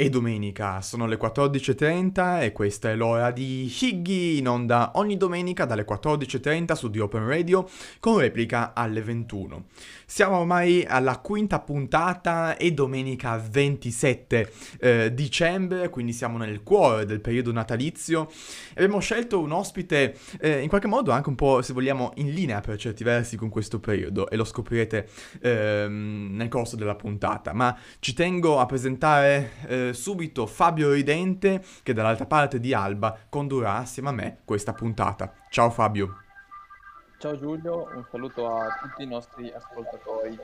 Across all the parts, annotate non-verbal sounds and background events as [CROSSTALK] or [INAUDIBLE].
È domenica, sono le 14.30 e questa è l'ora di Higgy in onda ogni domenica dalle 14.30 su The Open Radio con replica alle 21. Siamo ormai alla quinta puntata e domenica 27 eh, dicembre, quindi siamo nel cuore del periodo natalizio. Abbiamo scelto un ospite eh, in qualche modo anche un po', se vogliamo, in linea per certi versi con questo periodo e lo scoprirete eh, nel corso della puntata. Ma ci tengo a presentare subito Fabio Ridente che dall'altra parte di Alba condurrà assieme a me questa puntata. Ciao Fabio. Ciao Giulio, un saluto a tutti i nostri ascoltatori.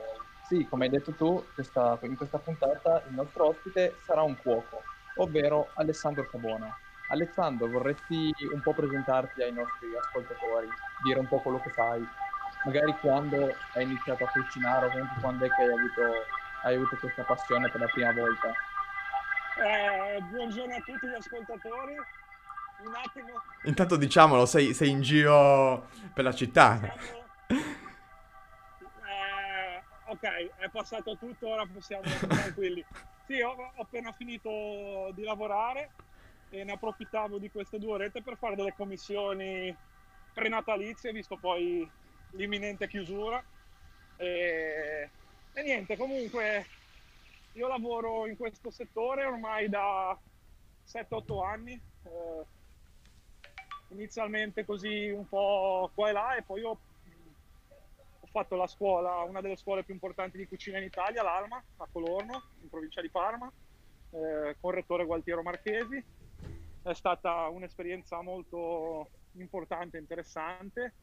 Sì, come hai detto tu, questa, in questa puntata il nostro ospite sarà un cuoco, ovvero Alessandro Cabona. Alessandro, vorresti un po' presentarti ai nostri ascoltatori, dire un po' quello che fai, magari quando hai iniziato a cucinare o quando è che hai avuto, hai avuto questa passione per la prima volta? Eh, buongiorno a tutti gli ascoltatori. Un attimo. Intanto diciamolo, sei, sei in giro per la città. Eh, ok, è passato tutto, ora possiamo essere tranquilli. Sì, ho, ho, appena finito di lavorare e ne approfittavo di queste due orette per fare delle commissioni prenatalizie, visto poi l'imminente chiusura. E, e niente, comunque io lavoro in questo settore ormai da 7-8 anni, eh, inizialmente così un po' qua e là e poi ho, ho, fatto la scuola, una delle scuole più importanti di cucina in Italia, l'Alma, a Colorno, in provincia di Parma, eh, con rettore Gualtiero Marchesi. È stata un'esperienza molto importante interessante.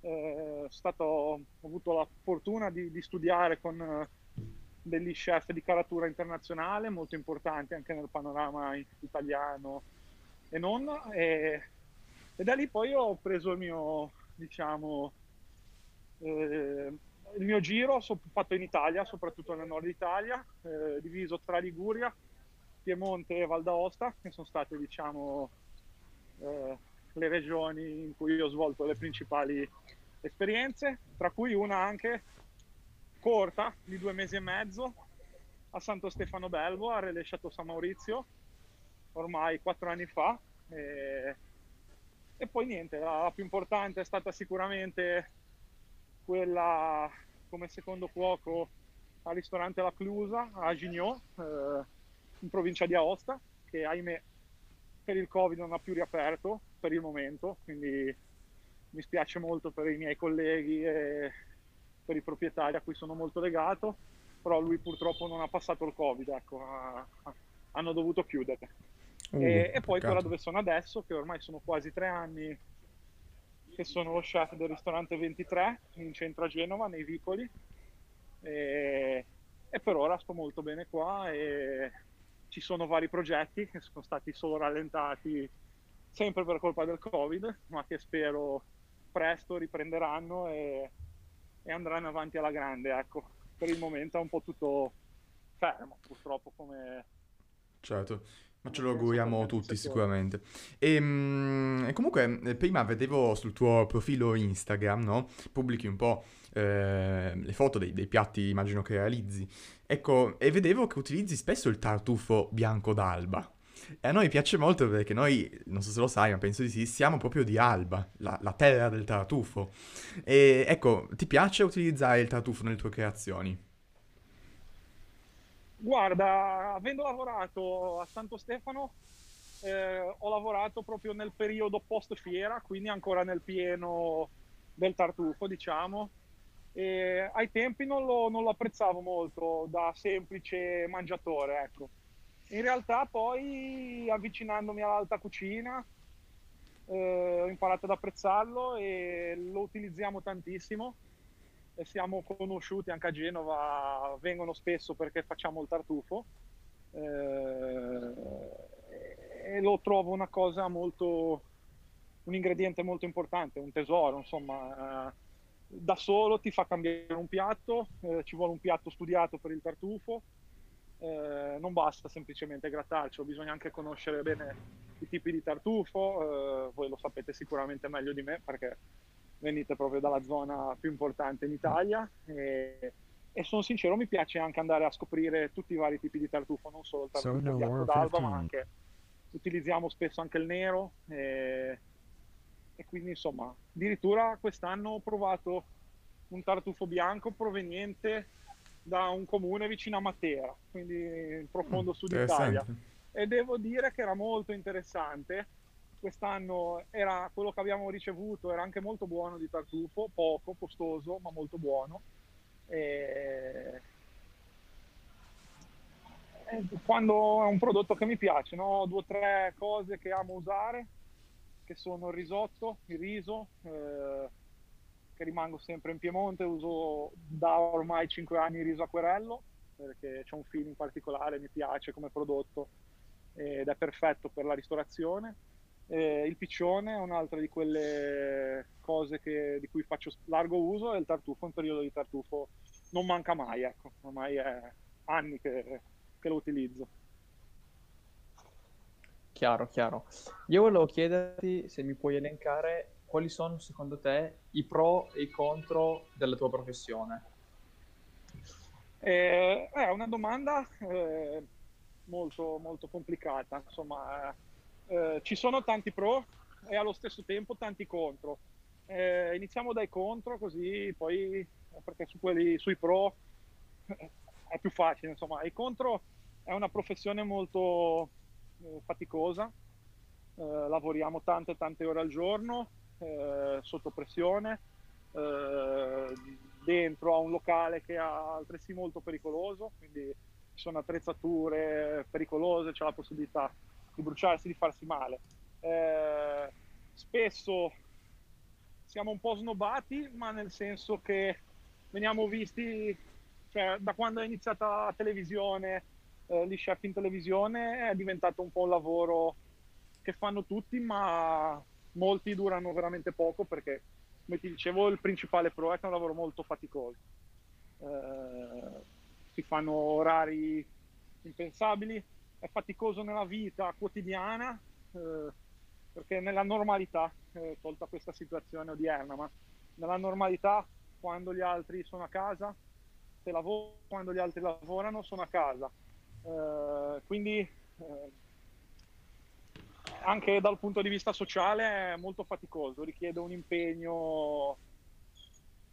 Eh, stato, ho avuto la fortuna di, di studiare con degli chef di caratura internazionale molto importanti anche nel panorama italiano e non. E, e da lì poi ho preso il mio, diciamo, eh, il mio giro, fatto in Italia, soprattutto nel nord Italia, eh, diviso tra Liguria, Piemonte e Val d'Aosta, che sono state, diciamo, eh, le regioni in cui ho svolto le principali esperienze, tra cui una anche corta di due mesi e mezzo a Santo Stefano Belvo, a Relais Chateau San Maurizio, ormai quattro anni fa. E, e poi niente, la, la, più importante è stata sicuramente quella come secondo cuoco al ristorante La Clusa a Gignot, eh, in provincia di Aosta, che ahimè per il Covid non ha più riaperto per il momento, quindi mi spiace molto per i miei colleghi e per i proprietari a cui sono molto legato, però lui purtroppo non ha passato il Covid, ecco, ha, ha, hanno dovuto chiudere. Uh, e, e, poi quella dove sono adesso, che ormai sono quasi tre anni che sono lo chef del ristorante 23 in centro a Genova, nei vicoli, e, e per ora sto molto bene qua e ci sono vari progetti che sono stati solo rallentati sempre per colpa del Covid, ma che spero presto riprenderanno e e andranno avanti alla grande. Ecco, per il momento è un po' tutto fermo, purtroppo, come... Certo. Ma ce lo auguriamo tutti sicuramente. E, ehm, e, comunque, eh, prima vedevo sul tuo profilo Instagram, no? Pubblichi un po' eh, le foto dei, dei, piatti, immagino che realizzi. Ecco, e vedevo che utilizzi spesso il tartufo bianco d'alba. E a noi piace molto perché noi, non so se lo sai, ma penso di sì, siamo proprio di Alba, la, la terra del tartufo. E ecco, ti piace utilizzare il tartufo nelle tue creazioni? Guarda, avendo lavorato a Santo Stefano, eh, ho lavorato proprio nel periodo post fiera, quindi ancora nel pieno del tartufo, diciamo. E ai tempi non lo, non lo apprezzavo molto da semplice mangiatore, ecco in realtà poi avvicinandomi all'alta cucina eh, ho imparato ad apprezzarlo e lo utilizziamo tantissimo. E siamo conosciuti anche a Genova, vengono spesso perché facciamo il tartufo. Eh, e lo trovo una cosa molto, un ingrediente molto importante, un tesoro, insomma, eh, da solo ti fa cambiare un piatto, eh, ci vuole un piatto studiato per il tartufo, eh, non basta semplicemente grattarci, bisogna anche conoscere bene i tipi di tartufo, eh, voi lo sapete sicuramente meglio di me perché venite proprio dalla zona più importante in Italia e, e sono sincero, mi piace anche andare a scoprire tutti i vari tipi di tartufo, non solo il tartufo so bianco d'alba, ma anche utilizziamo spesso anche il nero e, e quindi insomma, addirittura quest'anno ho provato un tartufo bianco proveniente da un comune vicino a Matera, quindi in profondo mm, sud Italia. E devo dire che era molto interessante. Quest'anno era quello che abbiamo ricevuto, era anche molto buono di tartufo, poco, costoso, ma molto buono. E... E quando è un prodotto che mi piace, no? ho due o tre cose che amo usare, che sono il risotto, il riso, eh, che rimango sempre in Piemonte, uso da ormai 5 anni riso acquerello, perché c'è un feeling particolare, mi piace come prodotto ed è perfetto per la ristorazione. Eh, il piccione è un'altra di quelle cose che, di cui faccio largo uso e il tartufo, in periodo di tartufo non manca mai, ecco, ormai è anni che, che lo utilizzo. Chiaro, chiaro. Io volevo chiederti se mi puoi elencare quali sono secondo te i pro e i contro della tua professione. Eh, è una domanda eh, molto, molto complicata. Insomma, eh, ci sono tanti pro e allo stesso tempo tanti contro. Eh, iniziamo dai contro, così poi, perché su quelli, sui pro eh, è più facile. Insomma, i contro è una professione molto eh, faticosa. Eh, lavoriamo tante tante ore al giorno eh, sotto pressione dentro a un locale che è altresì molto pericoloso quindi ci sono attrezzature pericolose c'è la possibilità di bruciarsi di farsi male. Spesso siamo un po' snobati, ma nel senso che veniamo visti, cioè, da quando è iniziata la televisione, eh, gli chef in televisione, è diventato un po' un lavoro che fanno tutti, ma molti durano veramente poco perché, come ti dicevo, il principale pro è che è un lavoro molto faticoso. Eh, si fanno orari impensabili, è faticoso nella vita quotidiana, eh, perché nella normalità eh, tolta questa situazione odierna, ma nella normalità quando gli altri sono a casa, se lavoro, quando gli altri lavorano sono a casa. Eh, quindi eh, anche dal punto di vista sociale è molto faticoso, richiede un impegno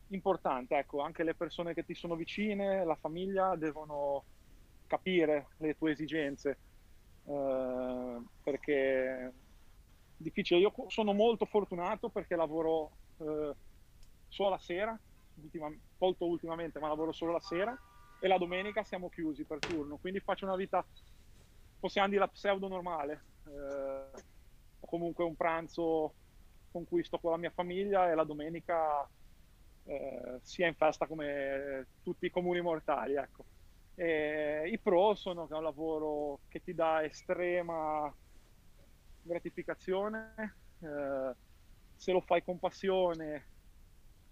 importante, ecco, anche le persone che ti sono vicine, la famiglia devono capire le tue esigenze, eh, perché difficile. Io sono molto fortunato perché lavoro eh, solo la sera, ultima, molto ultimamente, ma lavoro solo la sera e la domenica siamo chiusi per turno, quindi faccio una vita, possiamo dire, pseudo normale. Eh, ho comunque un pranzo con cui sto con la mia famiglia e la domenica eh, sia in festa come tutti i comuni mortali. Ecco. I pro sono che è un lavoro che ti dà estrema gratificazione, eh, se lo fai con passione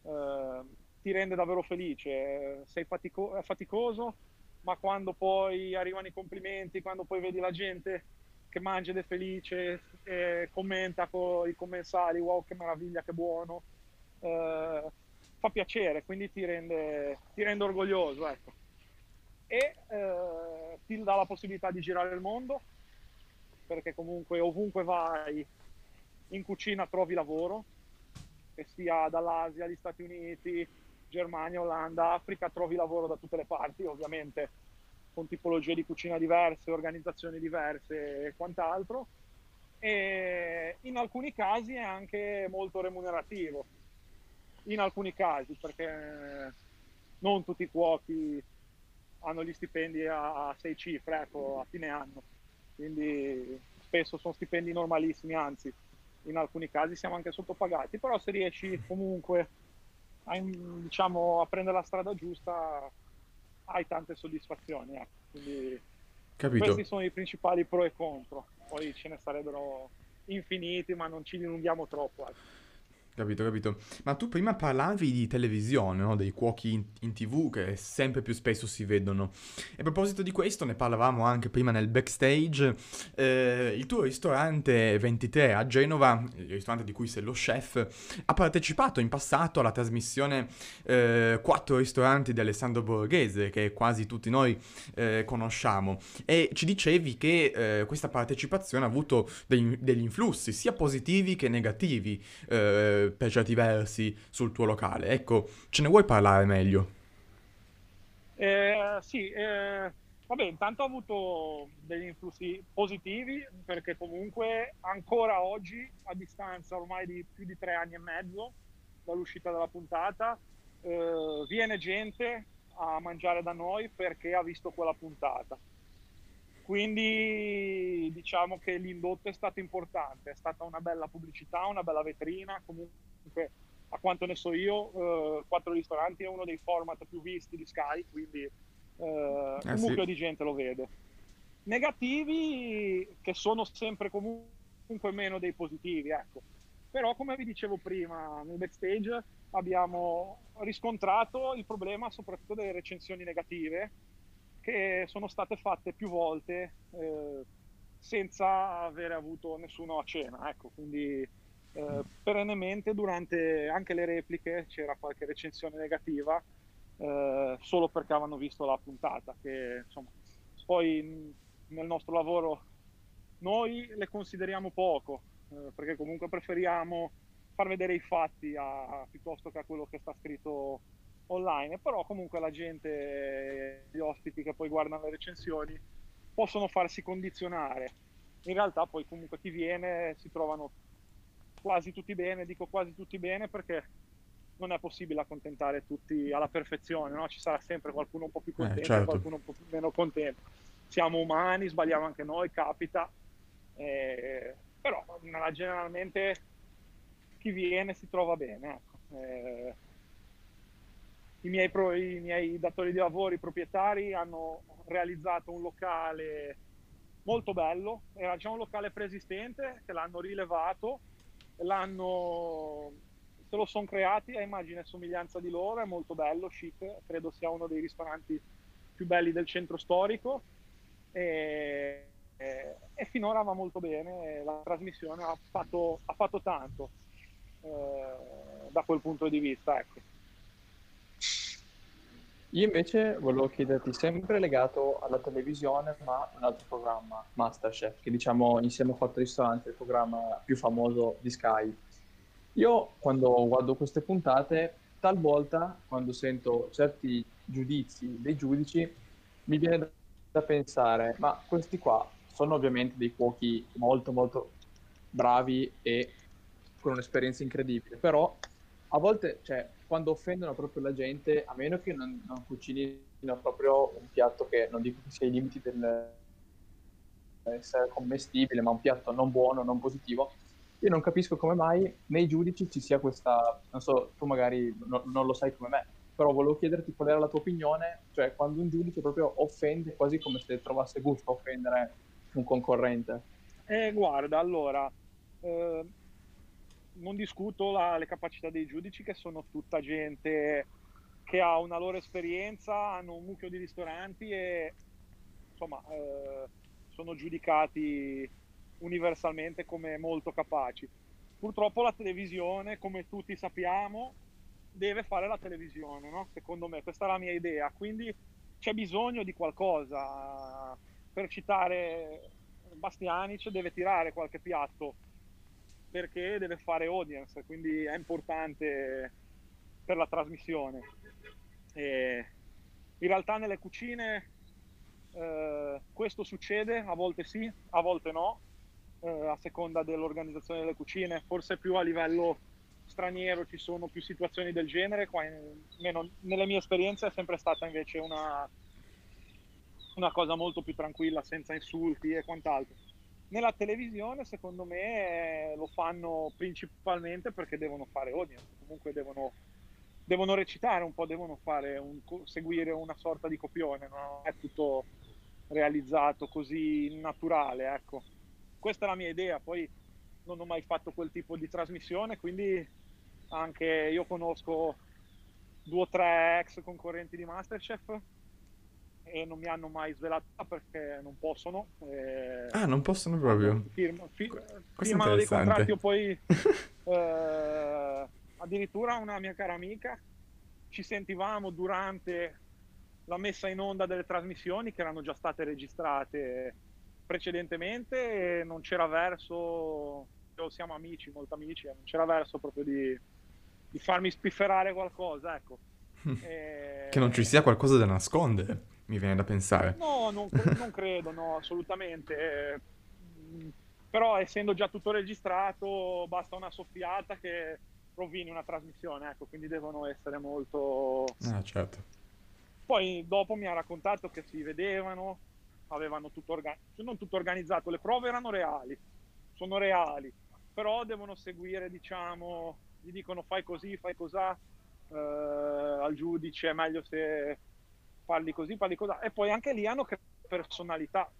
eh, ti rende davvero felice, sei fatico- faticoso, ma quando poi arrivano i complimenti, quando poi vedi la gente che mangia ed è felice, e commenta con i commensali, wow che meraviglia, che buono, eh, fa piacere, quindi ti rende, ti rende orgoglioso. Ecco. E eh, ti dà la possibilità di girare il mondo, perché comunque ovunque vai in cucina trovi lavoro, che sia dall'Asia agli Stati Uniti, Germania, Olanda, Africa, trovi lavoro da tutte le parti, ovviamente con tipologie di cucina diverse, organizzazioni diverse e quant'altro. E in alcuni casi è anche molto remunerativo, in alcuni casi, perché non tutti i cuochi hanno gli stipendi a sei cifre ecco, a fine anno. Quindi spesso sono stipendi normalissimi, anzi in alcuni casi siamo anche sottopagati, però se riesci comunque a, diciamo, a prendere la strada giusta hai tante soddisfazioni. Eh. Quindi Capito. questi sono i principali pro e contro, poi ce ne sarebbero infiniti, ma non ci dilunghiamo troppo. Eh. Capito, capito. Ma tu prima parlavi di televisione, no? Dei cuochi in, in tv che sempre più spesso si vedono. E a proposito di questo, ne parlavamo anche prima nel backstage. Eh, il tuo ristorante 23 a Genova, il ristorante di cui sei lo chef, ha partecipato in passato alla trasmissione eh, Quattro ristoranti di Alessandro Borghese, che quasi tutti noi eh, conosciamo. E ci dicevi che eh, questa partecipazione ha avuto degli, degli influssi, sia positivi che negativi eh, versi sul tuo locale. Ecco, ce ne vuoi parlare meglio? Eh, sì, eh, vabbè, intanto ha avuto degli influssi positivi perché comunque ancora oggi, a distanza ormai di più di tre anni e mezzo dall'uscita della puntata, eh, viene gente a mangiare da noi perché ha visto quella puntata. Quindi diciamo che l'indotto è stato importante, è stata una bella pubblicità, una bella vetrina, comunque a quanto ne so io, eh, Quattro Ristoranti è uno dei format più visti di Sky, quindi eh, eh un mucchio di gente lo vede. Negativi che sono sempre comunque meno dei positivi, ecco. Però come vi dicevo prima nel backstage abbiamo riscontrato il problema soprattutto delle recensioni negative che sono state fatte più volte eh, senza avere avuto nessuno a cena. Ecco, quindi eh, perennemente durante anche le repliche c'era qualche recensione negativa eh, solo perché avevano visto la puntata. Che insomma, poi nel nostro lavoro noi le consideriamo poco eh, perché comunque preferiamo far vedere i fatti a, piuttosto che a quello che sta scritto online, però comunque la gente, gli ospiti che poi guardano le recensioni possono farsi condizionare. In realtà poi comunque chi viene si trovano quasi tutti bene, dico quasi tutti bene perché non è possibile accontentare tutti alla perfezione, no? ci sarà sempre qualcuno un po' più eh, contento, eh, certo. qualcuno un po' più meno contento. Siamo umani, sbagliamo anche noi, capita, eh, però generalmente chi viene si trova bene. Ecco. Eh, i miei, pro, i miei datori di lavoro, i proprietari hanno realizzato un locale molto bello, era già un locale preesistente che l'hanno rilevato, l'hanno, se lo sono creati a immagine e somiglianza di loro, è molto bello, chic, credo sia uno dei ristoranti più belli del centro storico e, e, e finora va molto bene, la trasmissione ha fatto, ha fatto tanto eh, da quel punto di vista. Ecco. Io invece volevo chiederti, sempre legato alla televisione, ma un altro programma, Masterchef, che diciamo insieme a Quattro Ristoranti è il programma più famoso di Sky. Io quando guardo queste puntate, talvolta quando sento certi giudizi dei giudici, mi viene da pensare, ma questi qua sono ovviamente dei cuochi molto molto bravi e con un'esperienza incredibile, però a volte, cioè, quando offendono proprio la gente, a meno che non, non cucinino proprio un piatto che non dico che sia ai limiti del essere commestibile, ma un piatto non buono, non positivo, io non capisco come mai nei giudici ci sia questa, non so, tu magari no, non lo sai come me, però volevo chiederti qual era la tua opinione, cioè quando un giudice proprio offende quasi come se trovasse gusto offendere un concorrente. Eh, guarda, allora, eh, non discuto la, le capacità dei giudici che sono tutta gente che ha una loro esperienza, hanno un mucchio di ristoranti e insomma eh, sono giudicati universalmente come molto capaci. Purtroppo la televisione, come tutti sappiamo, deve fare la televisione, no? secondo me, questa è la mia idea, quindi c'è bisogno di qualcosa. Per citare Bastianic deve tirare qualche piatto perché deve fare audience, quindi è importante per la trasmissione. E in realtà nelle cucine eh, questo succede, a volte sì, a volte no, eh, a seconda dell'organizzazione delle cucine, forse più a livello straniero ci sono più situazioni del genere, qua in, meno, nelle mie esperienze è sempre stata invece una, una cosa molto più tranquilla, senza insulti e quant'altro nella televisione, secondo me, lo fanno principalmente perché devono fare audience, comunque devono, devono recitare un po', devono un, seguire una sorta di copione, non è tutto realizzato così naturale, ecco. Questa è la mia idea, poi non ho mai fatto quel tipo di trasmissione, quindi anche io conosco due o tre ex concorrenti di Masterchef e non mi hanno mai svelato perché non possono. E... Ah, non possono proprio. Firma, fi- firmano dei contratti o poi [LAUGHS] eh, addirittura una mia cara amica ci sentivamo durante la messa in onda delle trasmissioni che erano già state registrate precedentemente e non c'era verso, siamo amici, molto amici, non c'era verso proprio di, di farmi spifferare qualcosa, ecco. [LAUGHS] e... Che non ci sia qualcosa da nascondere, mi viene da pensare. No, non, [LAUGHS] non credo, no, assolutamente. Però essendo già tutto registrato, basta una soffiata che rovini una trasmissione, ecco, quindi devono essere molto... Ah, certo. Poi dopo mi ha raccontato che si vedevano, avevano tutto organizzato, cioè non tutto organizzato, le prove erano reali, sono reali, però devono seguire, diciamo, gli dicono fai così, fai cos'ha, eh, al giudice è meglio se parli così, parli così. E poi anche lì hanno personalità,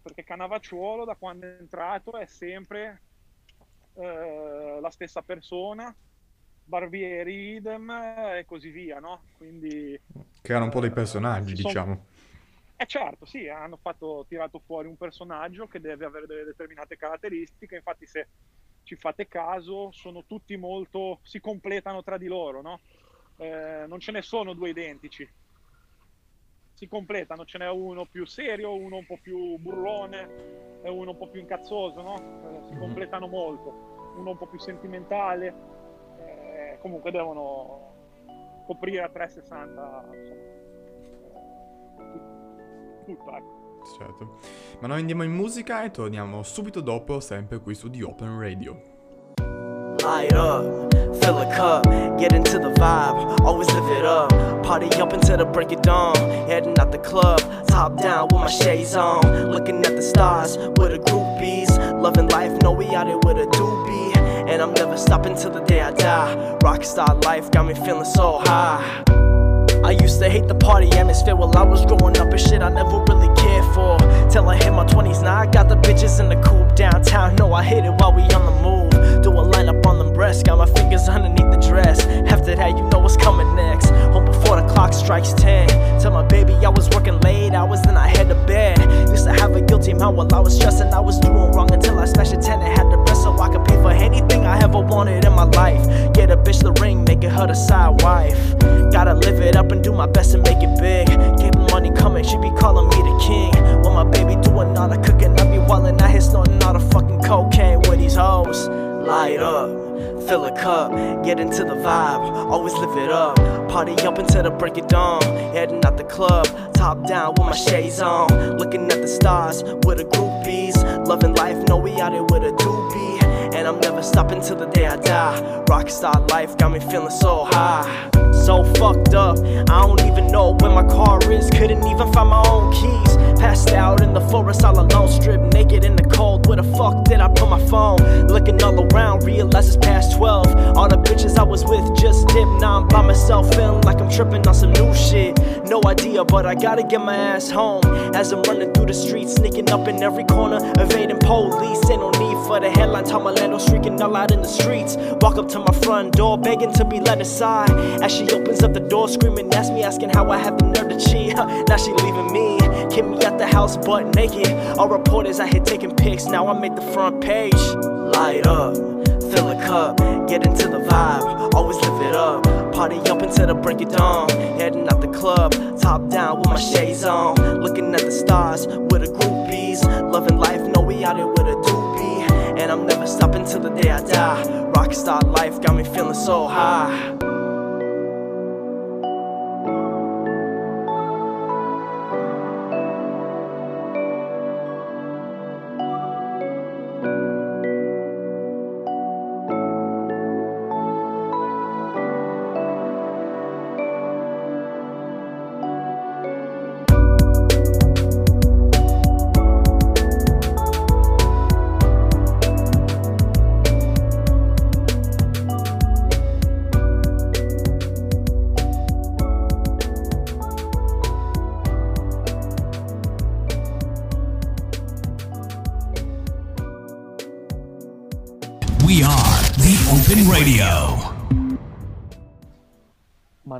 perché Canavacciuolo da quando è entrato è sempre eh, la stessa persona, Barbieri idem e così via, no? Quindi... Che erano un po' dei personaggi, eh, diciamo. Eh certo, sì, hanno fatto, tirato fuori un personaggio che deve avere delle determinate caratteristiche, infatti se ci fate caso sono tutti molto, si completano tra di loro, no? Eh, non ce ne sono due identici, si completano, ce n'è uno più serio, uno un po' più burrone e uno un po' più incazzoso, no? Eh, si mhm. completano molto, uno un po' più sentimentale, eh, comunque devono coprire a 360 insomma, tutto, ecco. Certo. Ma noi andiamo in musica e torniamo subito dopo, sempre qui su The Open Radio. Light up, fill a cup, get into the vibe, always live it up. Party up until the break of dawn, heading out the club, top down with my shades on, looking at the stars with the groupies, loving life, know we out here with a doobie, and I'm never stopping till the day I die. Rockstar life got me feeling so high. I used to hate the party atmosphere while I was growing up and shit I never really cared for. Till I hit my 20s, now I got the bitches in the coupe downtown. No, I hit it while we on the move. Do a line up on them breasts, got my fingers underneath the dress. After that, you know what's coming next. Home before the clock strikes 10. Tell my baby I was working late hours, then I head to bed. Used to have a guilty mind while I was stressing. I was doing wrong until I smashed a 10 and had the rest so I could pay for anything I ever wanted in my life. Get a bitch the ring, make it her the side wife. Gotta live it up and do my best to make it big. Money coming, she be calling me the king. When my baby doing all the cooking, I be wildin' out here snorting all the fucking cocaine with these hoes. Light up, fill a cup, get into the vibe, always live it up. Party up until the break of dawn, heading out the club, top down with my shades on. Looking at the stars with the groupies, loving life, know we out here with a doobie. And I'm never stopping till the day I die. Rockstar life got me feeling so high so fucked up. I don't even know where my car is, couldn't even find my own keys. Passed out in the forest all alone, stripped naked in the cold. Where the fuck did I put my phone? Looking all around, realize it's past 12. All the bitches I was with just dipped. Now I'm by myself, feeling like I'm tripping on some new shit. No idea, but I gotta get my ass home. As I'm running through the streets, sneaking up in every corner, evading police. Ain't no need for the headline, Tom Orlando streaking all out in the streets. Walk up to my front door, begging to be let aside. As she opens up the door, screaming, ask me, asking how I have the nerve to cheat. [LAUGHS] now she leaving me, keep me out the house butt naked. All reporters I hit taking pics, now I make the front page. Light up, fill a cup, get into the vibe, always live it up. Party up until the break of dawn, out the club, top down with my shades on. Looking at the stars with the groupies, loving life, know we out here with a doobie. And I'm never stopping till the day I die. Rockstar life got me feeling so high.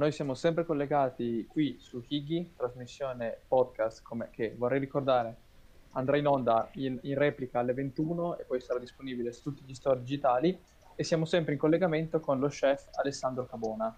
Noi siamo sempre collegati qui su Higgy, trasmissione podcast come, che vorrei ricordare andrà in onda in, in, replica alle 21 e poi sarà disponibile su tutti gli store digitali e siamo sempre in collegamento con lo chef Alessandro Cabona.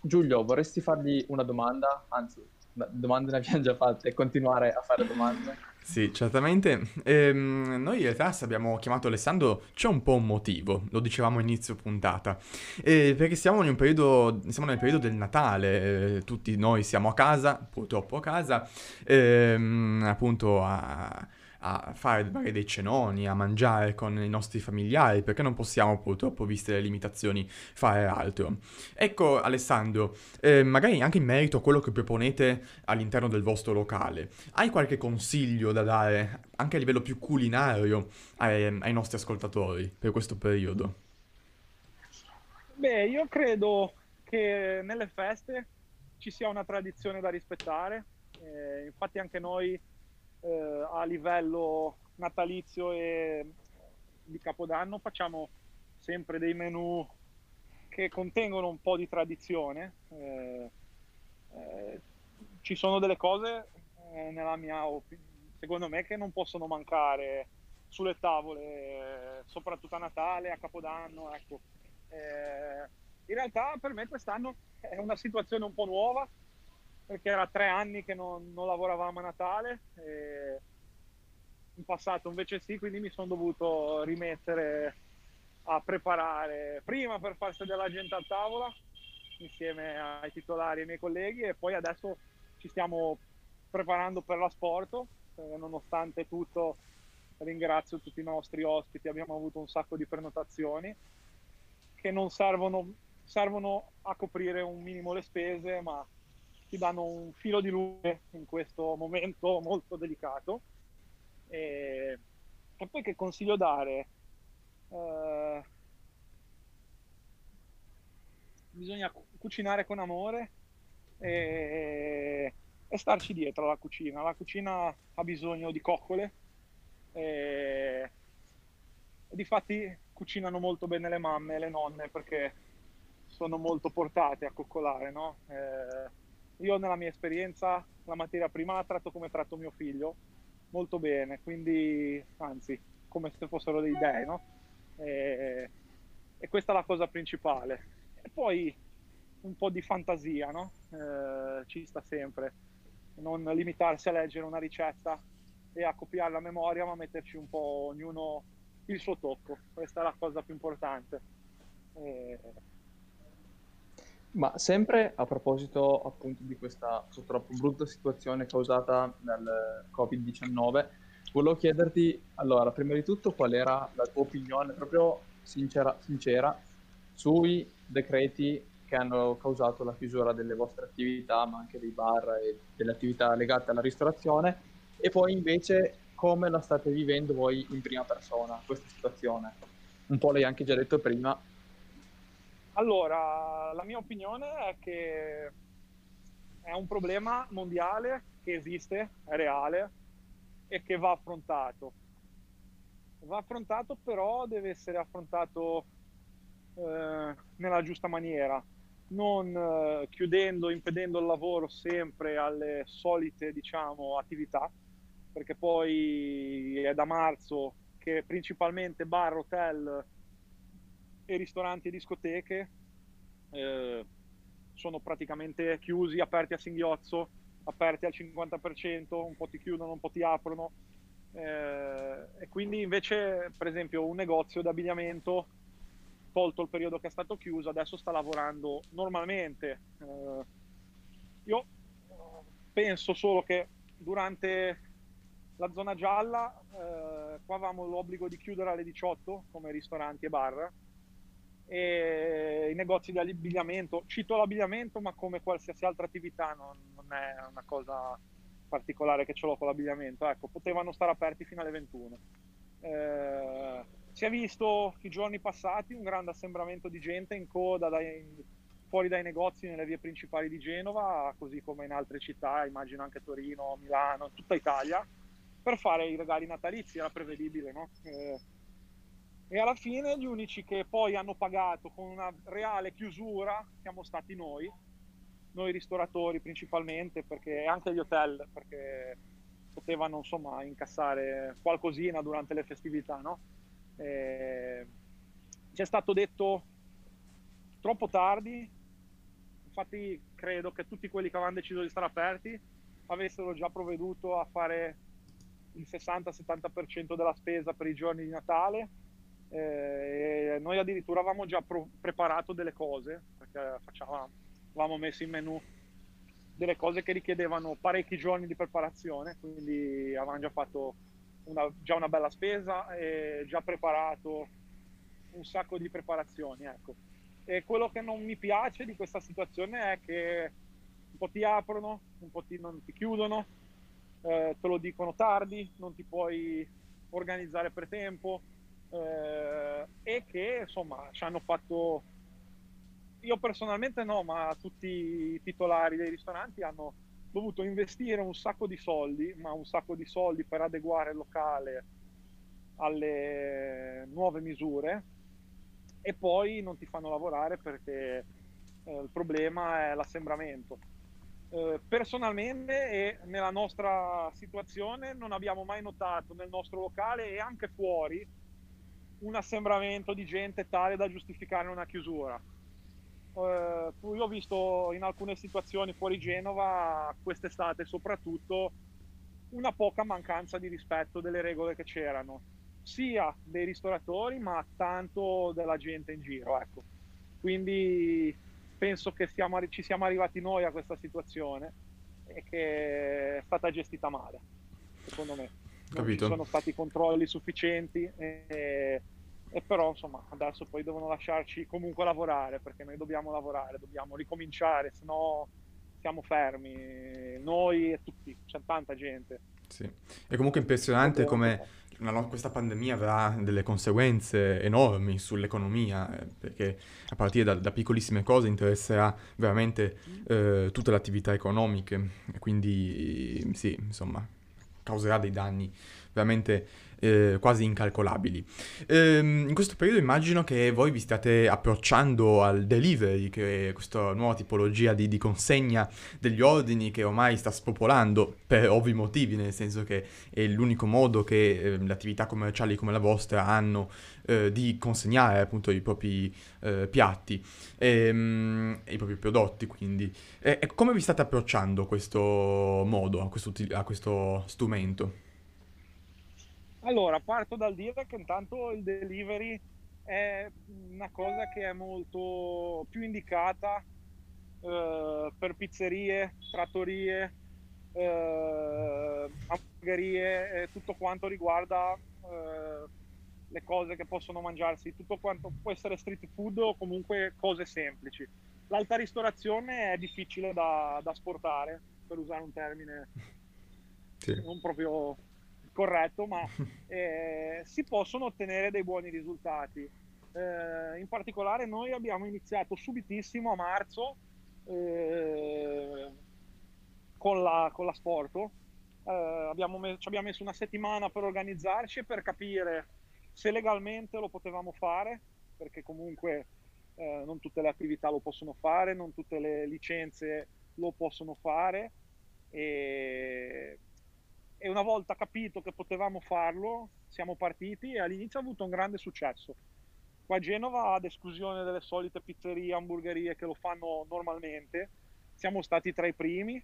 Giulio, vorresti fargli una domanda? Anzi, domande ne abbiamo già fatte, continuare a fare domande? Sì, certamente. Ehm, noi in realtà se abbiamo chiamato Alessandro c'è un po' un motivo, lo dicevamo inizio puntata, eh, perché siamo, in un periodo, siamo nel periodo del Natale, eh, tutti noi siamo a casa, purtroppo a casa, ehm, appunto a a fare magari dei cenoni, a mangiare con i nostri familiari, perché non possiamo purtroppo, viste le limitazioni, fare altro. Ecco Alessandro, eh, magari anche in merito a quello che proponete all'interno del vostro locale, hai qualche consiglio da dare anche a livello più culinario ai, ai nostri ascoltatori per questo periodo? Beh, io credo che nelle feste ci sia una tradizione da rispettare, eh, infatti anche noi eh, a livello natalizio e di Capodanno facciamo sempre dei menù che contengono un po' di tradizione. Eh, eh, ci sono delle cose, eh, nella mia opinione, secondo me, che non possono mancare sulle tavole, soprattutto a Natale, a Capodanno. Ecco. Eh, in realtà per me quest'anno è una situazione un po' nuova, perché era tre anni che non, non lavoravamo a Natale. in passato invece sì, quindi mi sono dovuto rimettere a preparare prima per far sedere la gente a tavola insieme ai titolari e ai miei colleghi e poi adesso ci stiamo preparando per l'asporto, eh, nonostante tutto ringrazio tutti i nostri ospiti, abbiamo avuto un sacco di prenotazioni che non servono, servono a coprire un minimo le spese, ma ti danno un filo di luce in questo momento molto delicato. E, e poi che consiglio dare? Uh, bisogna cucinare con amore e, e, starci dietro alla cucina. La cucina ha bisogno di coccole e, e difatti cucinano molto bene le mamme e le nonne perché sono molto portate a coccolare, no? Eh, io nella mia esperienza la materia prima la tratto come tratto mio figlio, molto bene, quindi anzi come se fossero dei dei, no? E, e questa è la cosa principale. E poi un po' di fantasia, no? Eh, ci sta sempre. Non limitarsi a leggere una ricetta e a copiarla a memoria, ma metterci un po' ognuno il suo tocco. Questa è la cosa più importante. E, ma sempre a proposito appunto di questa purtroppo brutta situazione causata dal Covid-19, volevo chiederti, allora, prima di tutto qual era la tua opinione proprio sincera, sincera sui decreti che hanno causato la chiusura delle vostre attività, ma anche dei bar e delle attività legate alla ristorazione, e poi invece come la state vivendo voi in prima persona questa situazione. Un po' l'hai anche già detto prima, allora, la mia opinione è che è un problema mondiale che esiste, è reale e che va affrontato. Va affrontato però deve essere affrontato eh, nella giusta maniera, non eh, chiudendo, impedendo il lavoro sempre alle solite diciamo, attività, perché poi è da marzo che principalmente bar, hotel, e ristoranti e discoteche eh, sono praticamente chiusi, aperti a singhiozzo, aperti al 50%, un po' ti chiudono, un po' ti aprono. Eh, e quindi invece, per esempio, un negozio d'abbigliamento, tolto il periodo che è stato chiuso, adesso sta lavorando normalmente. Eh, io penso solo che durante la zona gialla, eh, qua avevamo l'obbligo di chiudere alle 18 come ristoranti e bar, e i negozi di abbigliamento, cito l'abbigliamento ma come qualsiasi altra attività non, non, è una cosa particolare che ce l'ho con l'abbigliamento, ecco, potevano stare aperti fino alle 21. Eh, si è visto i giorni passati un grande assembramento di gente in coda dai, fuori dai negozi nelle vie principali di Genova, così come in altre città, immagino anche Torino, Milano, tutta Italia, per fare i regali natalizi, era prevedibile, no? Eh, e alla fine gli unici che poi hanno pagato con una reale chiusura siamo stati noi noi ristoratori principalmente, perché anche gli hotel, perché potevano insomma incassare qualcosina durante le festività, no? E ci è stato detto troppo tardi, infatti credo che tutti quelli che avevano deciso di stare aperti avessero già provveduto a fare il 60-70% della spesa per i giorni di Natale. Eh, noi addirittura avevamo già pro- preparato delle cose perché avevamo messo in menu delle cose che richiedevano parecchi giorni di preparazione, quindi avevamo già fatto una, già una bella spesa e già preparato un sacco di preparazioni. Ecco. E quello che non mi piace di questa situazione è che un po' ti aprono, un po' ti, non ti chiudono, eh, te lo dicono tardi, non ti puoi organizzare per tempo eh, e che insomma ci hanno fatto io personalmente no, ma tutti i titolari dei ristoranti hanno dovuto investire un sacco di soldi, ma un sacco di soldi per adeguare il locale alle nuove misure e poi non ti fanno lavorare perché eh, il problema è l'assembramento. Eh, personalmente e nella nostra situazione non abbiamo mai notato nel nostro locale e anche fuori un assembramento di gente tale da giustificare una chiusura eh, io ho visto in alcune situazioni fuori Genova, quest'estate soprattutto, una poca mancanza di rispetto delle regole che c'erano, sia dei ristoratori ma tanto della gente in giro. Ecco. Quindi penso che siamo, ci siamo arrivati noi a questa situazione e che è stata gestita male, secondo me. Non Capito. ci sono stati controlli sufficienti. E, e però insomma adesso poi devono lasciarci comunque lavorare perché noi dobbiamo lavorare, dobbiamo ricominciare, se no siamo fermi, noi e tutti, c'è tanta gente. Sì, è comunque impressionante come una, questa pandemia avrà delle conseguenze enormi sull'economia, eh, perché a partire da, da, piccolissime cose interesserà veramente eh, tutte le attività economiche, e quindi sì, insomma, causerà dei danni veramente eh, quasi incalcolabili. Ehm, in questo periodo immagino che voi vi stiate approcciando al delivery, che è questa nuova tipologia di, di consegna degli ordini che ormai sta spopolando per ovvi motivi, nel senso che è l'unico modo che eh, le attività commerciali come la vostra hanno eh, di consegnare appunto i propri eh, piatti e, um, e, i propri prodotti. Quindi, e, e come vi state approcciando a questo modo, a questo, a questo strumento? Allora, parto dal dire che intanto il delivery è una cosa che è molto più indicata eh, per pizzerie, trattorie, eh, hamburgerie e tutto quanto riguarda eh, le cose che possono mangiarsi, tutto quanto può essere street food o comunque cose semplici. L'alta ristorazione è difficile da, da sportare, per usare un termine sì. non proprio corretto, ma [LAUGHS] eh, si possono ottenere dei buoni risultati. Eh, in particolare noi abbiamo iniziato subitissimo a marzo eh, con, la, con. Eh, abbiamo me- ci abbiamo messo una settimana per organizzarci e per capire se legalmente lo potevamo fare, perché comunque eh, non tutte le attività lo possono fare, non tutte le licenze lo possono fare. E e una volta capito che potevamo farlo siamo partiti e all'inizio ha avuto un grande successo. Qua a Genova, ad esclusione delle solite pizzerie, hamburgerie che lo fanno normalmente, siamo stati tra i primi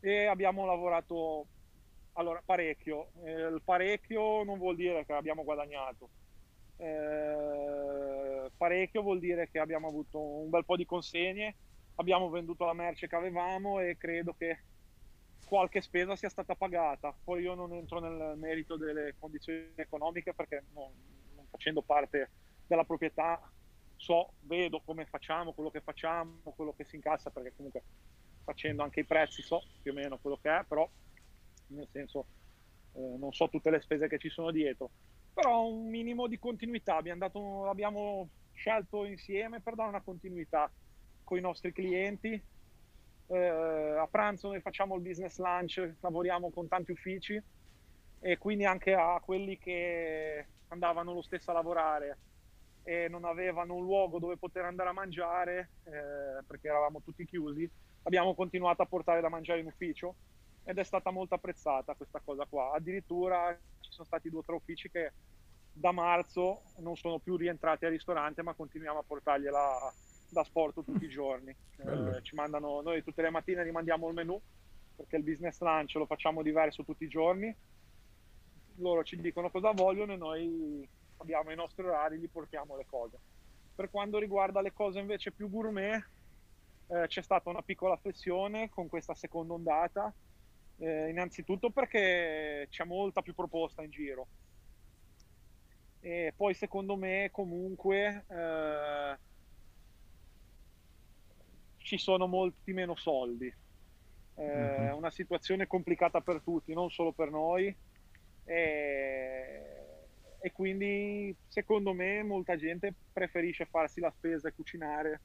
e abbiamo lavorato allora, parecchio. Eh, il parecchio non vuol dire che abbiamo guadagnato. Eh, parecchio vuol dire che abbiamo avuto un bel po' di consegne, abbiamo venduto la merce che avevamo e credo che qualche spesa sia stata pagata. Poi io non entro nel merito delle condizioni economiche perché non, non facendo parte della proprietà so, vedo come facciamo, quello che facciamo, quello che si incassa, perché comunque facendo anche i prezzi so più o meno quello che è, però nel senso eh, non so tutte le spese che ci sono dietro. Però un minimo di continuità, abbiamo, dato, abbiamo scelto insieme per dare una continuità con i nostri clienti, eh, a pranzo noi facciamo il business lunch, lavoriamo con tanti uffici e quindi anche a quelli che andavano lo stesso a lavorare e non avevano un luogo dove poter andare a mangiare eh, perché eravamo tutti chiusi, abbiamo continuato a portare da mangiare in ufficio ed è stata molto apprezzata questa cosa qua. Addirittura ci sono stati due o tre uffici che da marzo non sono più rientrati al ristorante ma continuiamo a portargliela da sport tutti i giorni. Eh, ci mandano, noi tutte le mattine rimandiamo il menù perché il business lunch lo facciamo diverso tutti i giorni. Loro ci dicono cosa vogliono e noi abbiamo i nostri orari, gli portiamo le cose. Per quanto riguarda le cose invece più gourmet, eh, c'è stata una piccola flessione con questa seconda ondata, eh, innanzitutto perché c'è molta più proposta in giro. E poi secondo me comunque eh, ci sono molti meno soldi. È mm-hmm. una situazione complicata per tutti, non solo per noi. E e quindi secondo me molta gente preferisce farsi la spesa e cucinare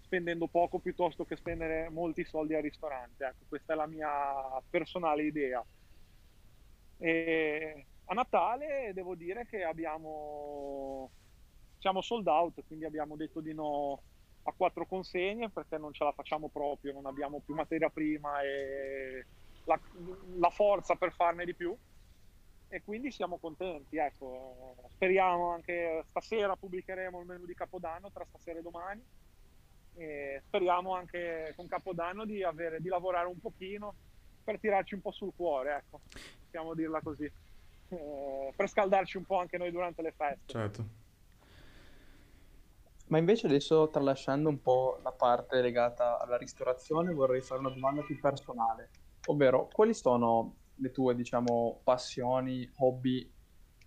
spendendo poco piuttosto che spendere molti soldi al ristorante. Ecco, questa è la mia personale idea. E a Natale devo dire che abbiamo siamo sold out, quindi abbiamo detto di no a quattro consegne perché non ce la facciamo proprio, non abbiamo più materia prima e la, la forza per farne di più e quindi siamo contenti. Ecco. Speriamo anche stasera pubblicheremo il menu di Capodanno tra stasera e domani. E speriamo anche con Capodanno di, avere, di lavorare un pochino per tirarci un po' sul cuore, ecco, possiamo dirla così, eh, per scaldarci un po' anche noi durante le feste. Certo. Ma invece adesso, tralasciando un po' la parte legata alla ristorazione, vorrei fare una domanda più personale, ovvero quali sono le tue, diciamo, passioni, hobby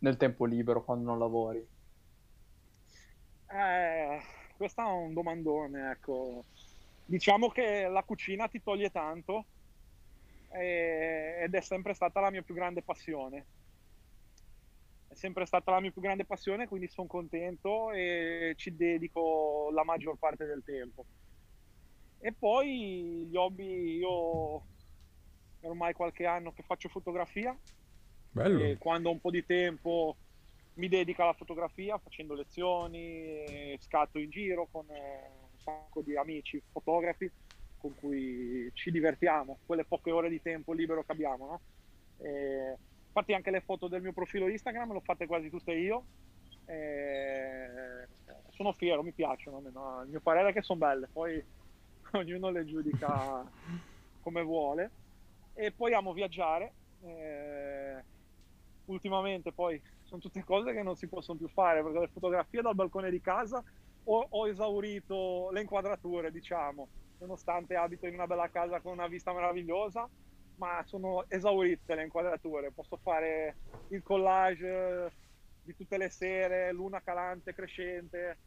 nel tempo libero quando non lavori? Eh, questo è un domandone, ecco. Diciamo che la cucina ti toglie tanto e, ed è sempre stata la mia più grande passione. È sempre stata la mia più grande passione, quindi sono contento e ci dedico la maggior parte del tempo. E poi gli hobby, io ormai qualche anno che faccio fotografia. Bello. E quando ho un po' di tempo mi dedico alla fotografia facendo lezioni, scatto in giro con eh, un sacco di amici fotografi con cui ci divertiamo, quelle poche ore di tempo libero che abbiamo. No? E, infatti anche le foto del mio profilo Instagram le ho fatte quasi tutte io. E, sono fiero, mi piacciono. No? Il mio parere è che sono belle, poi [LAUGHS] ognuno le giudica [LAUGHS] come vuole e poi amo viaggiare. Eh, ultimamente poi sono tutte cose che non si possono più fare perché le fotografie dal balcone di casa ho, ho esaurito le inquadrature, diciamo, nonostante abito in una bella casa con una vista meravigliosa, ma sono esaurite le inquadrature. Posso fare il collage di tutte le sere, luna calante, crescente,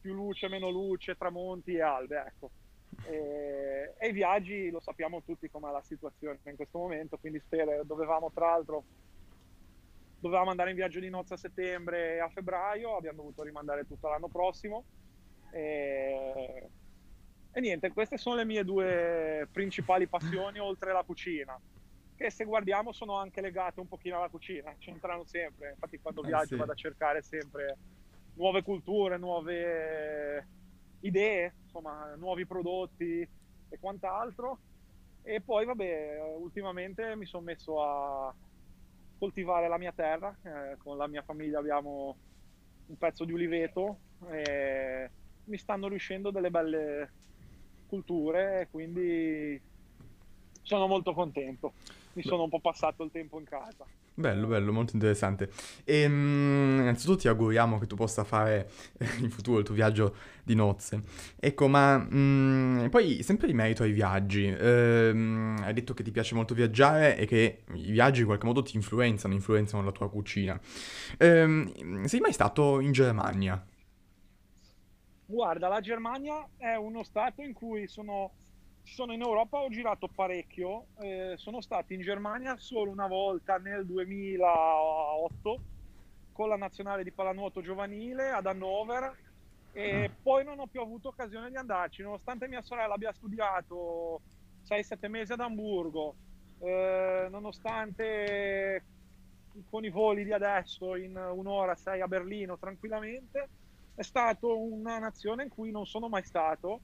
più luce, meno luce, tramonti e albe, ecco [LAUGHS] e, e, i viaggi lo sappiamo tutti com'è la situazione in questo momento, quindi spero, dovevamo tra l'altro dovevamo andare in viaggio di nozze a settembre e a febbraio, abbiamo dovuto rimandare tutto l'anno prossimo. E, e niente, queste sono le mie due principali passioni oltre la cucina, che se guardiamo sono anche legate un pochino alla cucina, c'entrano sempre. Infatti quando eh, viaggio sì. vado a cercare sempre nuove culture, nuove idee, insomma, nuovi prodotti e quant'altro. E poi, vabbè, ultimamente mi sono messo a coltivare la mia terra, eh, con la mia famiglia abbiamo un pezzo di uliveto e mi stanno riuscendo delle belle culture e quindi sono molto contento. Mi sono un po' passato il tempo in casa. Bello, bello, molto interessante. E um, innanzitutto ti auguriamo che tu possa fare [LAUGHS] in futuro il tuo viaggio di nozze. Ecco, ma um, poi sempre in merito ai viaggi, um, hai detto che ti piace molto viaggiare e che i viaggi in qualche modo ti influenzano, influenzano la tua cucina. sei mai stato in Germania? Guarda, la Germania è uno stato in cui sono sono in Europa, ho girato parecchio, eh, sono stato in Germania solo una volta nel 2008 con la nazionale di pallanuoto giovanile ad Hannover e mm. poi non ho più avuto occasione di andarci, nonostante mia sorella abbia studiato 6-7 mesi ad Amburgo, eh, nonostante con i voli di adesso in un'ora sei a Berlino tranquillamente, è stata una nazione in cui non sono mai stato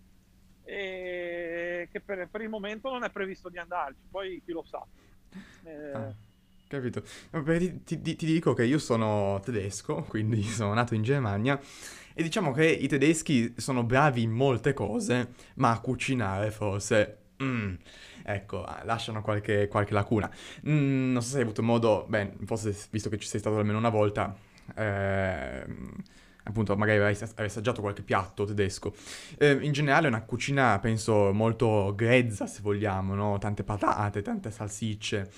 e che per, per il momento non è previsto di andarci, poi chi lo sa. Eh... Ah, capito. Ti, ti, ti, dico che io sono tedesco, quindi [LAUGHS] sono nato in Germania e diciamo che i tedeschi sono bravi in molte cose, ma a cucinare forse... Mm, ecco, lasciano qualche, qualche lacuna. Mm, non so se hai avuto modo, beh, forse visto che ci sei stato almeno una volta, eh, appunto magari avrai assaggiato qualche piatto tedesco. Eh, in generale è una cucina, penso, molto grezza, se vogliamo, no? Tante patate, tante salsicce.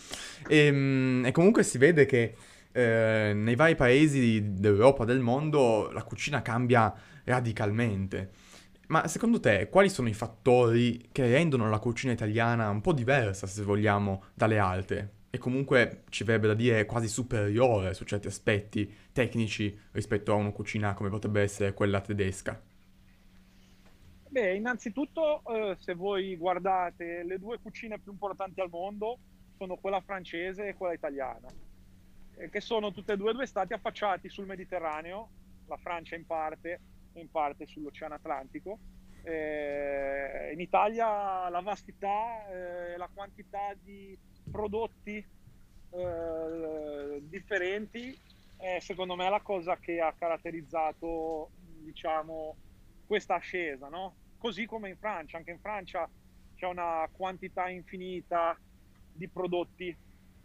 E, ehm, e comunque si vede che eh, nei vari paesi d'Europa, del mondo, la cucina cambia radicalmente. Ma secondo te quali sono i fattori che rendono la cucina italiana un po' diversa, se vogliamo, dalle altre? E comunque ci verrebbe da dire quasi superiore su certi aspetti tecnici rispetto a una cucina come potrebbe essere quella tedesca? Beh, innanzitutto eh, se voi guardate le due cucine più importanti al mondo sono quella francese e quella italiana, eh, che sono tutte e due due stati affacciati sul Mediterraneo, la Francia in parte e in parte sull'Oceano Atlantico. Eh, in Italia la vastità, eh, la quantità di prodotti eh, differenti è secondo me la cosa che ha caratterizzato diciamo, questa ascesa, no? così come in Francia, anche in Francia c'è una quantità infinita di prodotti,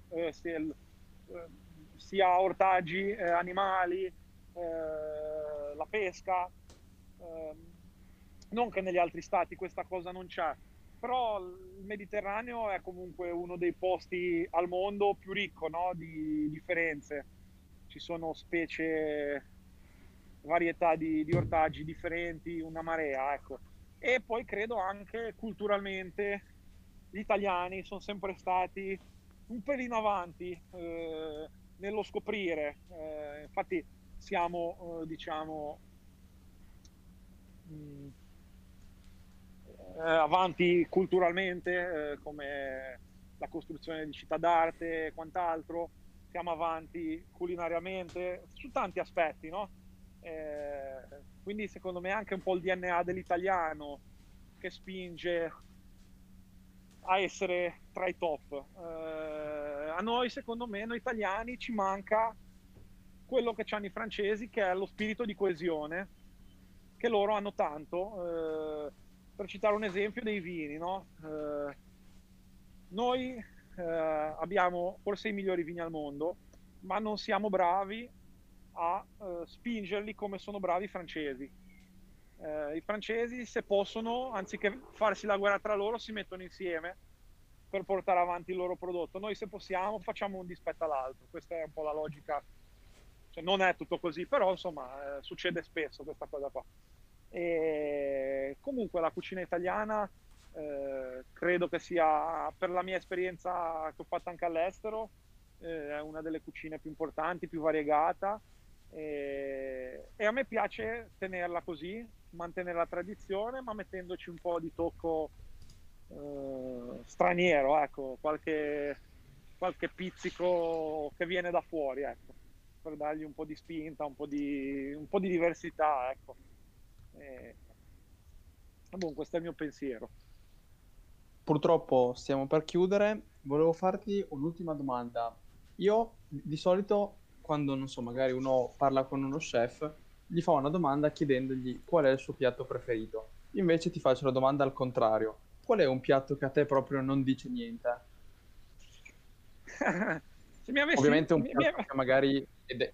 eh, sia, eh, sia, ortaggi, eh, animali, eh, la pesca, ehm, non che negli altri stati questa cosa non c'è, però il Mediterraneo è comunque uno dei posti al mondo più ricco no? di differenze ci sono specie, varietà di, di ortaggi differenti, una marea, ecco. E poi credo anche culturalmente gli italiani sono sempre stati un pelino avanti eh, nello scoprire. Eh, infatti siamo, eh, diciamo, mh, mm, avanti culturalmente eh, come la costruzione di città d'arte e quant'altro siamo avanti culinariamente su tanti aspetti, no? Eh, quindi secondo me anche un po' il DNA dell'italiano che spinge a essere tra i top. Eh, a noi, secondo me, noi italiani ci manca quello che hanno i francesi, che è lo spirito di coesione, che loro hanno tanto. Eh, per citare un esempio dei vini, no? Eh, noi eh, abbiamo forse i migliori vini al mondo, ma non siamo bravi a eh, spingerli come sono bravi i francesi. Eh, I francesi, se possono, anziché farsi la guerra tra loro, si mettono insieme per portare avanti il loro prodotto. Noi, se possiamo, facciamo un dispetto all'altro. Questa è un po' la logica. Cioè, non è tutto così, però insomma, eh, succede spesso questa cosa qua. E comunque la cucina italiana eh, credo che sia, per la mia esperienza che ho fatto anche all'estero, eh, una delle cucine più importanti, più variegata e, e, a me piace tenerla così, mantenere la tradizione, ma mettendoci un po' di tocco eh, straniero, ecco, qualche, qualche pizzico che viene da fuori, ecco, per dargli un po' di spinta, un po' di, un po di diversità, ecco. E, Boh, questo è il mio pensiero purtroppo stiamo per chiudere. Volevo farti un'ultima domanda. Io di solito, quando non so, magari uno parla con uno chef, gli fa una domanda chiedendogli qual è il suo piatto preferito. Invece ti faccio la domanda al contrario. Qual è un piatto che a te proprio non dice niente? [LAUGHS] avessi... Ovviamente un piatto mi... che magari,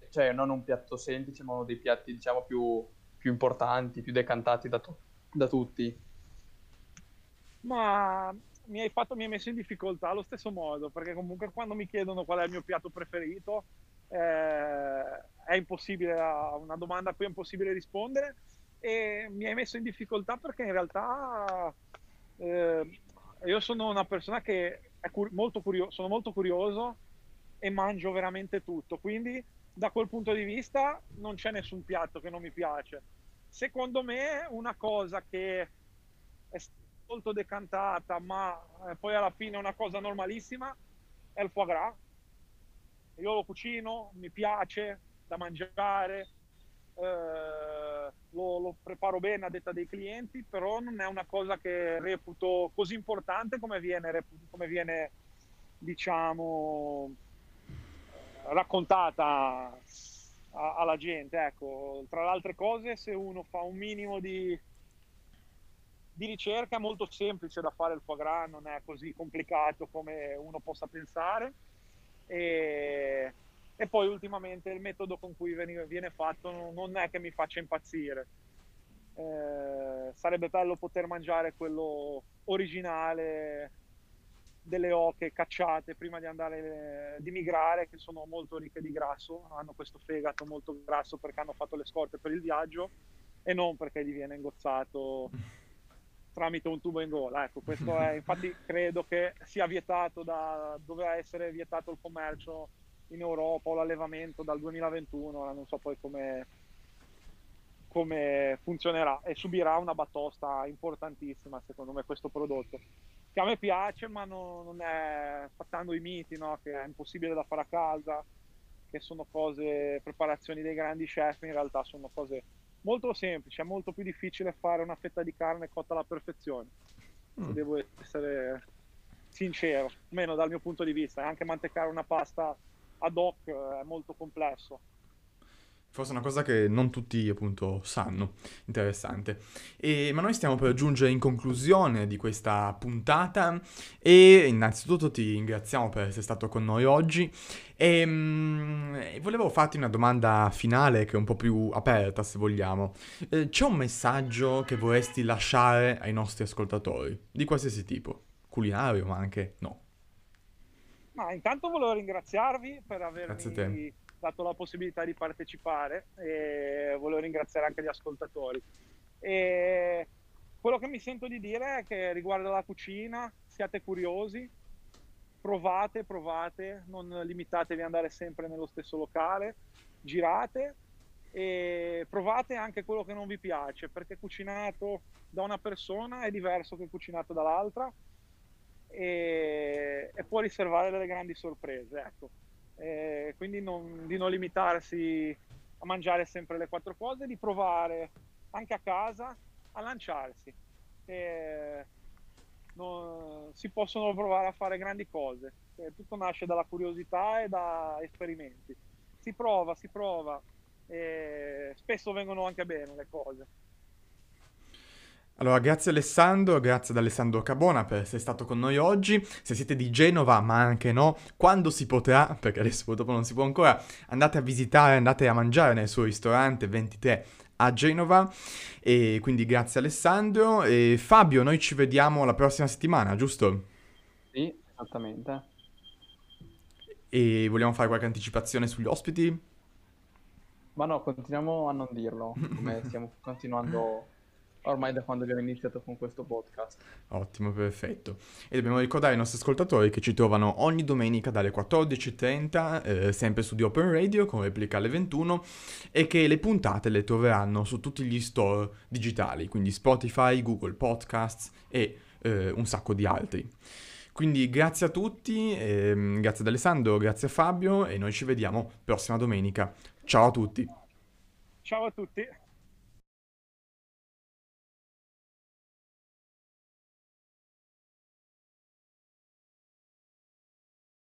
cioè non un piatto semplice, ma uno dei piatti diciamo più, più importanti, più decantati da, to- da tutti ma mi hai, fatto, mi hai messo in difficoltà allo stesso modo, perché comunque quando mi chiedono qual è il mio piatto preferito, eh, è impossibile, una domanda a cui è impossibile rispondere e mi hai messo in difficoltà perché in realtà eh, io sono una persona che è cur- molto curioso, sono molto curioso e mangio veramente tutto, quindi da quel punto di vista non c'è nessun piatto che non mi piace. Secondo me una cosa che è molto decantata, ma eh, poi alla fine è una cosa normalissima, è il foie gras. Io lo cucino, mi piace da mangiare, eh, lo, lo, preparo bene a detta dei clienti, però non è una cosa che reputo così importante come viene, come viene diciamo, raccontata a, alla gente. Ecco, tra le altre cose, se uno fa un minimo di, di ricerca è molto semplice da fare il foie gras, non è così complicato come uno possa pensare. E, e poi ultimamente il metodo con cui viene fatto non è che mi faccia impazzire. Eh, sarebbe bello poter mangiare quello originale delle oche cacciate prima di andare di migrare che sono molto ricche di grasso hanno questo fegato molto grasso perché hanno fatto le scorte per il viaggio e non perché gli viene ingozzato tramite un tubo in gola. Ecco questo è [LAUGHS] infatti credo che sia vietato da doveva essere vietato il commercio in Europa o l'allevamento dal 2021 non so poi come come funzionerà e subirà una batosta importantissima secondo me questo prodotto che a me piace ma non, non è fattando i miti no? che è impossibile da fare a casa che sono cose preparazioni dei grandi chef in realtà sono cose molto semplici è molto più difficile fare una fetta di carne cotta alla perfezione mm. devo essere sincero almeno dal mio punto di vista anche mantecare una pasta ad hoc è molto complesso Forse è una cosa che non tutti appunto sanno, interessante. E, ma noi stiamo per giungere in conclusione di questa puntata e innanzitutto ti ringraziamo per essere stato con noi oggi e, mm, e volevo farti una domanda finale che è un po' più aperta se vogliamo. Eh, c'è un messaggio che vorresti lasciare ai nostri ascoltatori, di qualsiasi tipo, culinario ma anche no? Ma intanto volevo ringraziarvi per avermi dato la possibilità di partecipare e volevo ringraziare anche gli ascoltatori. E quello che mi sento di dire è che riguardo la cucina siate curiosi, provate, provate, non limitatevi ad andare sempre nello stesso locale, girate e provate anche quello che non vi piace, perché cucinato da una persona è diverso che cucinato dall'altra e, e può riservare delle grandi sorprese. Ecco eh, quindi non, di non limitarsi a mangiare sempre le quattro cose, di provare anche a casa a lanciarsi. Eh, non, si possono provare a fare grandi cose, eh, tutto nasce dalla curiosità e da esperimenti. Si prova, si prova, spesso vengono anche bene le cose. Allora, grazie Alessandro, grazie ad Alessandro Cabona per essere stato con noi oggi. Se siete di Genova, ma anche no, quando si potrà, perché adesso purtroppo non si può ancora, andate a visitare, andate a mangiare nel suo ristorante 23 a Genova. E quindi grazie Alessandro. E Fabio, noi ci vediamo la prossima settimana, giusto? Sì, esattamente. E vogliamo fare qualche anticipazione sugli ospiti? Ma no, continuiamo a non dirlo, come [LAUGHS] stiamo continuando ormai da quando abbiamo iniziato con questo podcast. Ottimo, perfetto. E dobbiamo ricordare ai nostri ascoltatori che ci trovano ogni domenica dalle 14.30, eh, sempre su The Open Radio, con replica alle 21, e che le puntate le troveranno su tutti gli store digitali, quindi Spotify, Google Podcasts e eh, un sacco di altri. Quindi grazie a tutti, ehm, grazie ad Alessandro, grazie a Fabio e noi ci vediamo prossima domenica. Ciao a tutti. Ciao a tutti.